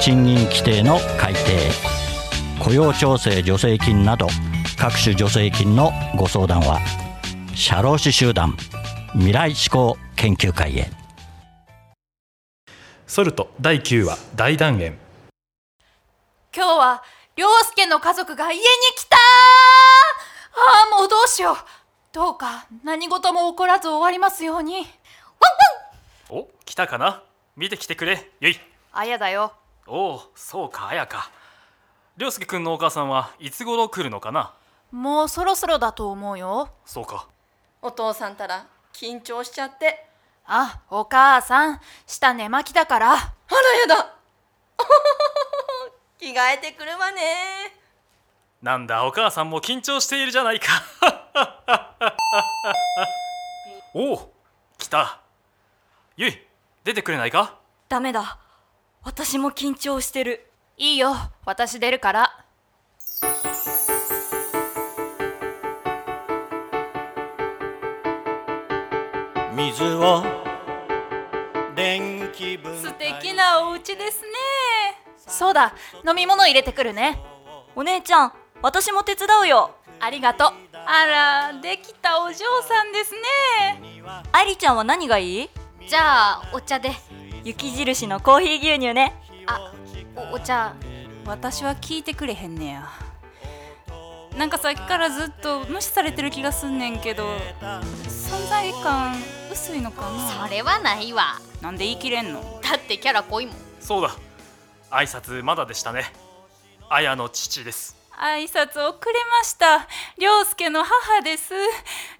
賃金規定の改定雇用調整助成金など各種助成金のご相談は社労士集団未来志向研究会へ。ソルト第9話大団円。今日は涼介の家族が家に来たああもうどうしよう。どうか何事も起こらず終わりますように。お来たかな？見てきてくれ。ゆい。あやだよおおそうか綾か。涼介くんのお母さんはいつ頃来るのかな？もうそろそろだと思うよ。そうか。お父さんたら緊張しちゃって。あお母さん下寝巻きだから。あらやだ。着替えてくるわね。なんだお母さんも緊張しているじゃないか。おお来た。ゆい出てくれないか？ダメだ私も緊張してる。いいよ。私出るから。水を電気分素敵なお家ですね。そうだ。飲み物入れてくるね。お姉ちゃん私も手伝うよ。ありがとう。あらできたお嬢さんですね。愛梨ちゃんは何がいい？じゃあお茶で雪印のコーヒー牛乳ね。あおお茶。私は聞いてくれへんねや。なんかさっきからずっと無視されてる気がすんねんけど存在感薄いのかな？それはないわ。なんで言い切れんの？だってキャラ濃いもん。そうだ。挨拶まだでしたね。綾の父です。挨拶遅れました。涼介の母です。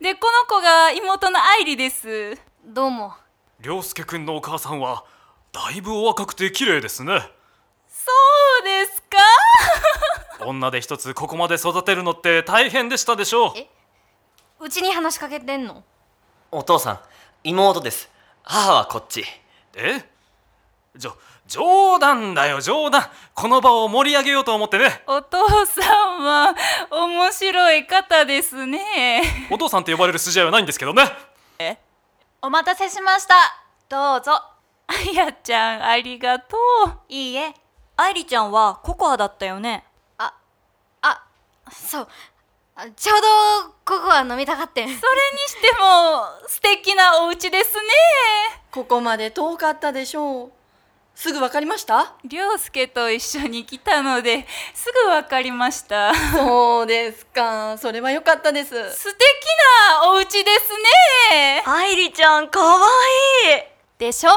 でこの子が妹の愛梨です。どうも。涼介くんのお母さんはだいぶお若くて綺麗ですね。そうですか？女で一つここまで育てるのって大変でしたでしょう。えうちに話しかけてんの？お父さん妹です。母はこっち。え？じょ冗談だよ冗談。この場を盛り上げようと思ってね。お父さんは面白い方ですね。お父さんって呼ばれる筋合いはないんですけどね。お待たせしました。どうぞあやちゃんありがとう。いいえ愛梨ちゃんはココアだったよね？あそう。あちょうどここは飲みたかってんそれにしても素敵なお家ですね。ここまで遠かったでしょう。すぐわかりました？涼介と一緒に来たのですぐわかりました。そうですか。それは良かったです。素敵なお家ですね。愛梨ちゃんかわいい。でしょ？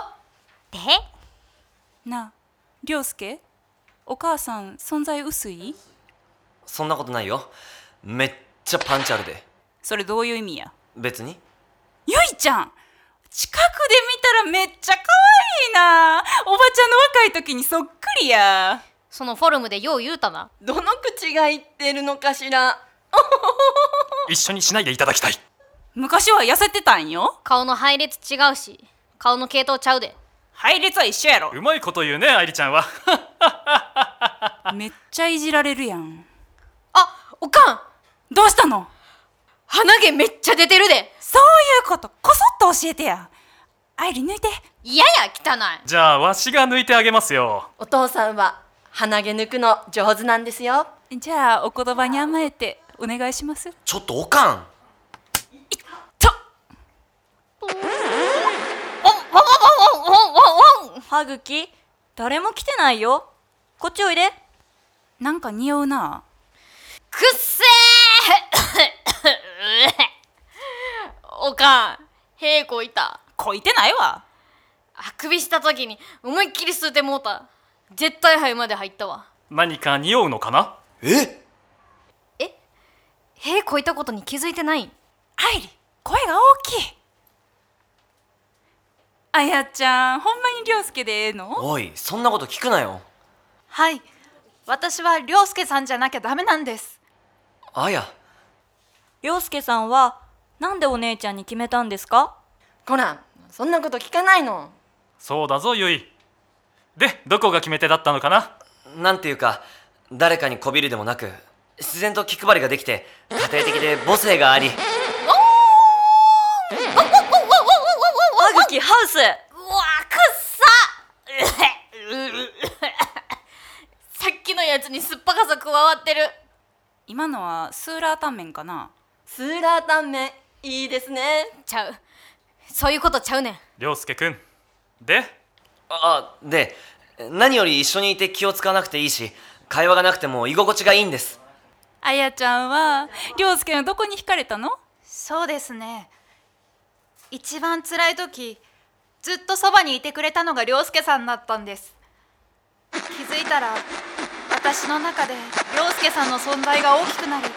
でなあ涼介？お母さん存在薄い？そんなことないよ。めっちゃパンチあるで。それどういう意味や？別に。ゆいちゃん！近くで見たらめっちゃ可愛いな。おばちゃんの若い時にそっくりや。そのフォルムでよう言うたな。どの口が言ってるのかしら。一緒にしないでいただきたい。昔は痩せてたんよ。顔の配列違うし顔の系統ちゃうで配列は一緒やろ。うまいこと言うね愛理ちゃんは。めっちゃいじられるやん。あおかん。どうしたの？鼻毛めっちゃ出てるで。そういうこと。こそっと教えてや。愛理抜いて。嫌や汚い。じゃあわしが抜いてあげますよ。お父さんは鼻毛抜くの上手なんですよ。じゃあお言葉に甘えてお願いします。ちょっとおかん歯茎誰も来てないよこっちおいでなんか匂うなくっせーおかん屁こいたこいてないわあくびした時に思いっきり吸うてもうた絶対肺まで入ったわ何か匂うのかなええ屁こいたことに気づいてない愛理声が大きいあやちゃんほんまに涼介でええの？おいそんなこと聞くなよ。はい。私は涼介さんじゃなきゃダメなんです。あや。涼介さんはなんでお姉ちゃんに決めたんですか？こらそんなこと聞かないの。そうだぞゆいでどこが決め手だったのかな？なんていうか誰かにこびるでもなく自然と気配りができて家庭的で母性があり歯茎ハウス。うわくっさ。さっきのやつに酸っぱかさ加わってる。今のはスーラータンメンかな？スーラータンメンいいですね。ちゃう。そういうことちゃうねん。涼介くん。で？あで何より一緒にいて気を使わなくていいし会話がなくても居心地がいいんです。あやちゃんは涼介のどこに惹かれたの？そうですね。一番辛い時ずっとそばにいてくれたのが涼介さんだったんです。気づいたら私の中で涼介さんの存在が大きくなり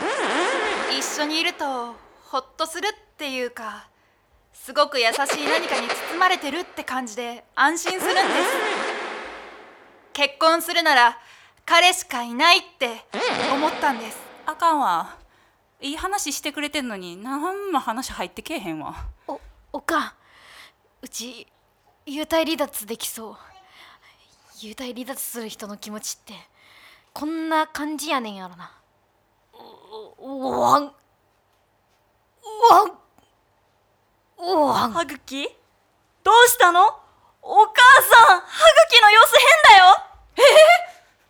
一緒にいるとほっとするっていうかすごく優しい何かに包まれてるって感じで安心するんです。結婚するなら彼しかいないって思ったんです。あかんわ。いい話してくれてんのになんも話入ってけえへんわ。おおかんうち幽体離脱できそう。幽体離脱する人の気持ちってこんな感じやねんやろな。ううわん。うわん。うわん。歯茎どうしたの？お母さん歯茎の様子変だよ。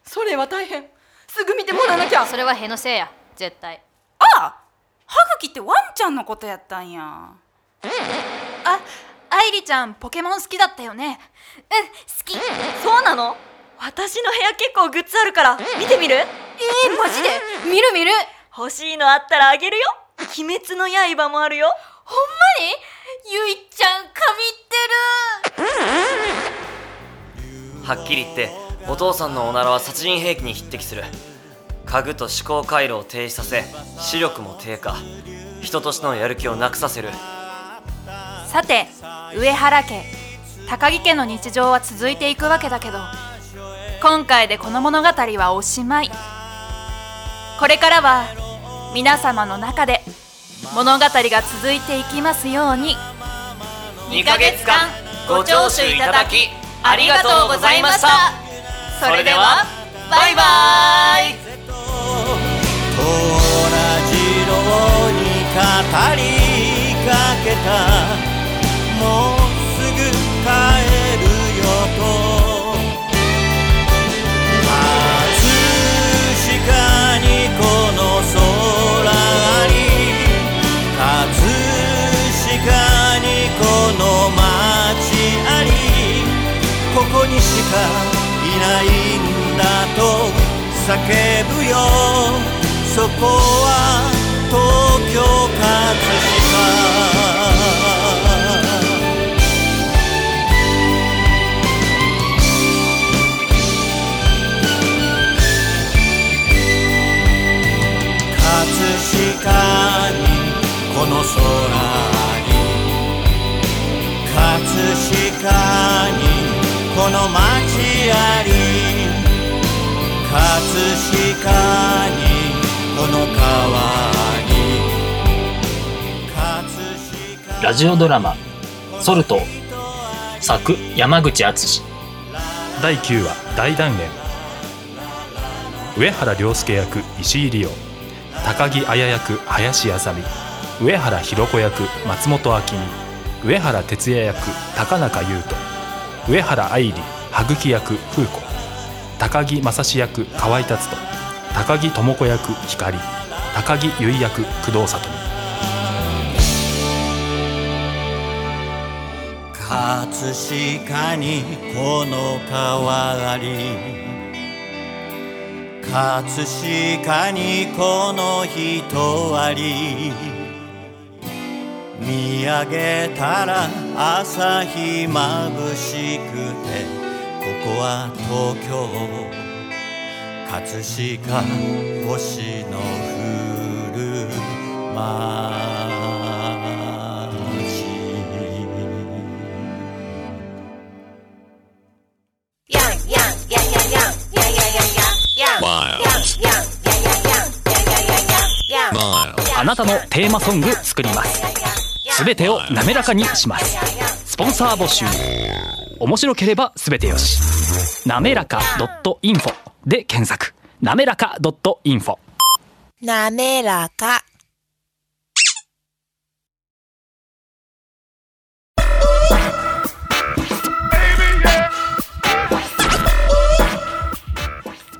それは大変。すぐ見てもらわなきゃ。それはへのせいや。絶対。あ！あ歯茎ってワンちゃんのことやったんや。あ愛梨ちゃんポケモン好きだったよね。うん好き。そうなの？私の部屋結構グッズあるから見てみる？えー、マジで？見る見る。欲しいのあったらあげるよ。鬼滅の刃もあるよ。ほんまに？ゆいちゃん神ってる。はっきり言ってお父さんのおならは殺人兵器に匹敵する。家具と思考回路を停止させ視力も低下。人としてのやる気をなくさせるさて上原家高木家の日常は続いていくわけだけど今回でこの物語はおしまい。これからは皆様の中で物語が続いていきますように2ヶ月間ご聴取いただきありがとうございました。それではバイバイ。同じ色に語りかけた。にしかいないんだと叫ぶよそこは東京葛飾葛飾にこの空に葛飾にこの町あり葛飾にこの川にラジオドラマ「ソルト」作山口敦。第9話大断言。上原良介役石井理央。高木綾役林あさみ上原寛子役松本明美。上原哲也役高中優斗。上原愛理羽茎役風子高木正史役河合達人高木智子役光高木結衣役工藤聡美。葛飾にこの川あり葛飾にこの人あり。見上げたら朝日まぶしくてここは東京葛飾星のふるまヤあなたヤテーマソングンヤンヤンすべてを滑らかにします。スポンサー募集。面白ければすべてよし。なめらか .info で検索。なめらか .info なめらか。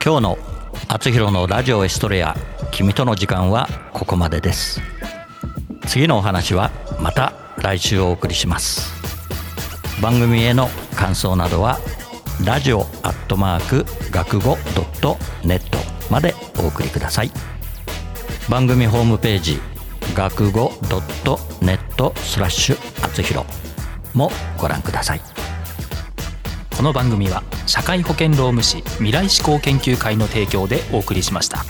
今日のあつひろのラジオエストレア君との時間はここまでです。次のお話はまた来週お送りします。番組への感想などはラジオアットマーク学語ドットネットまでお送りください。番組ホームページ学語ドットネットスラッシュあつひろもご覧ください。この番組は社会保険労務士未来志向研究会の提供でお送りしました。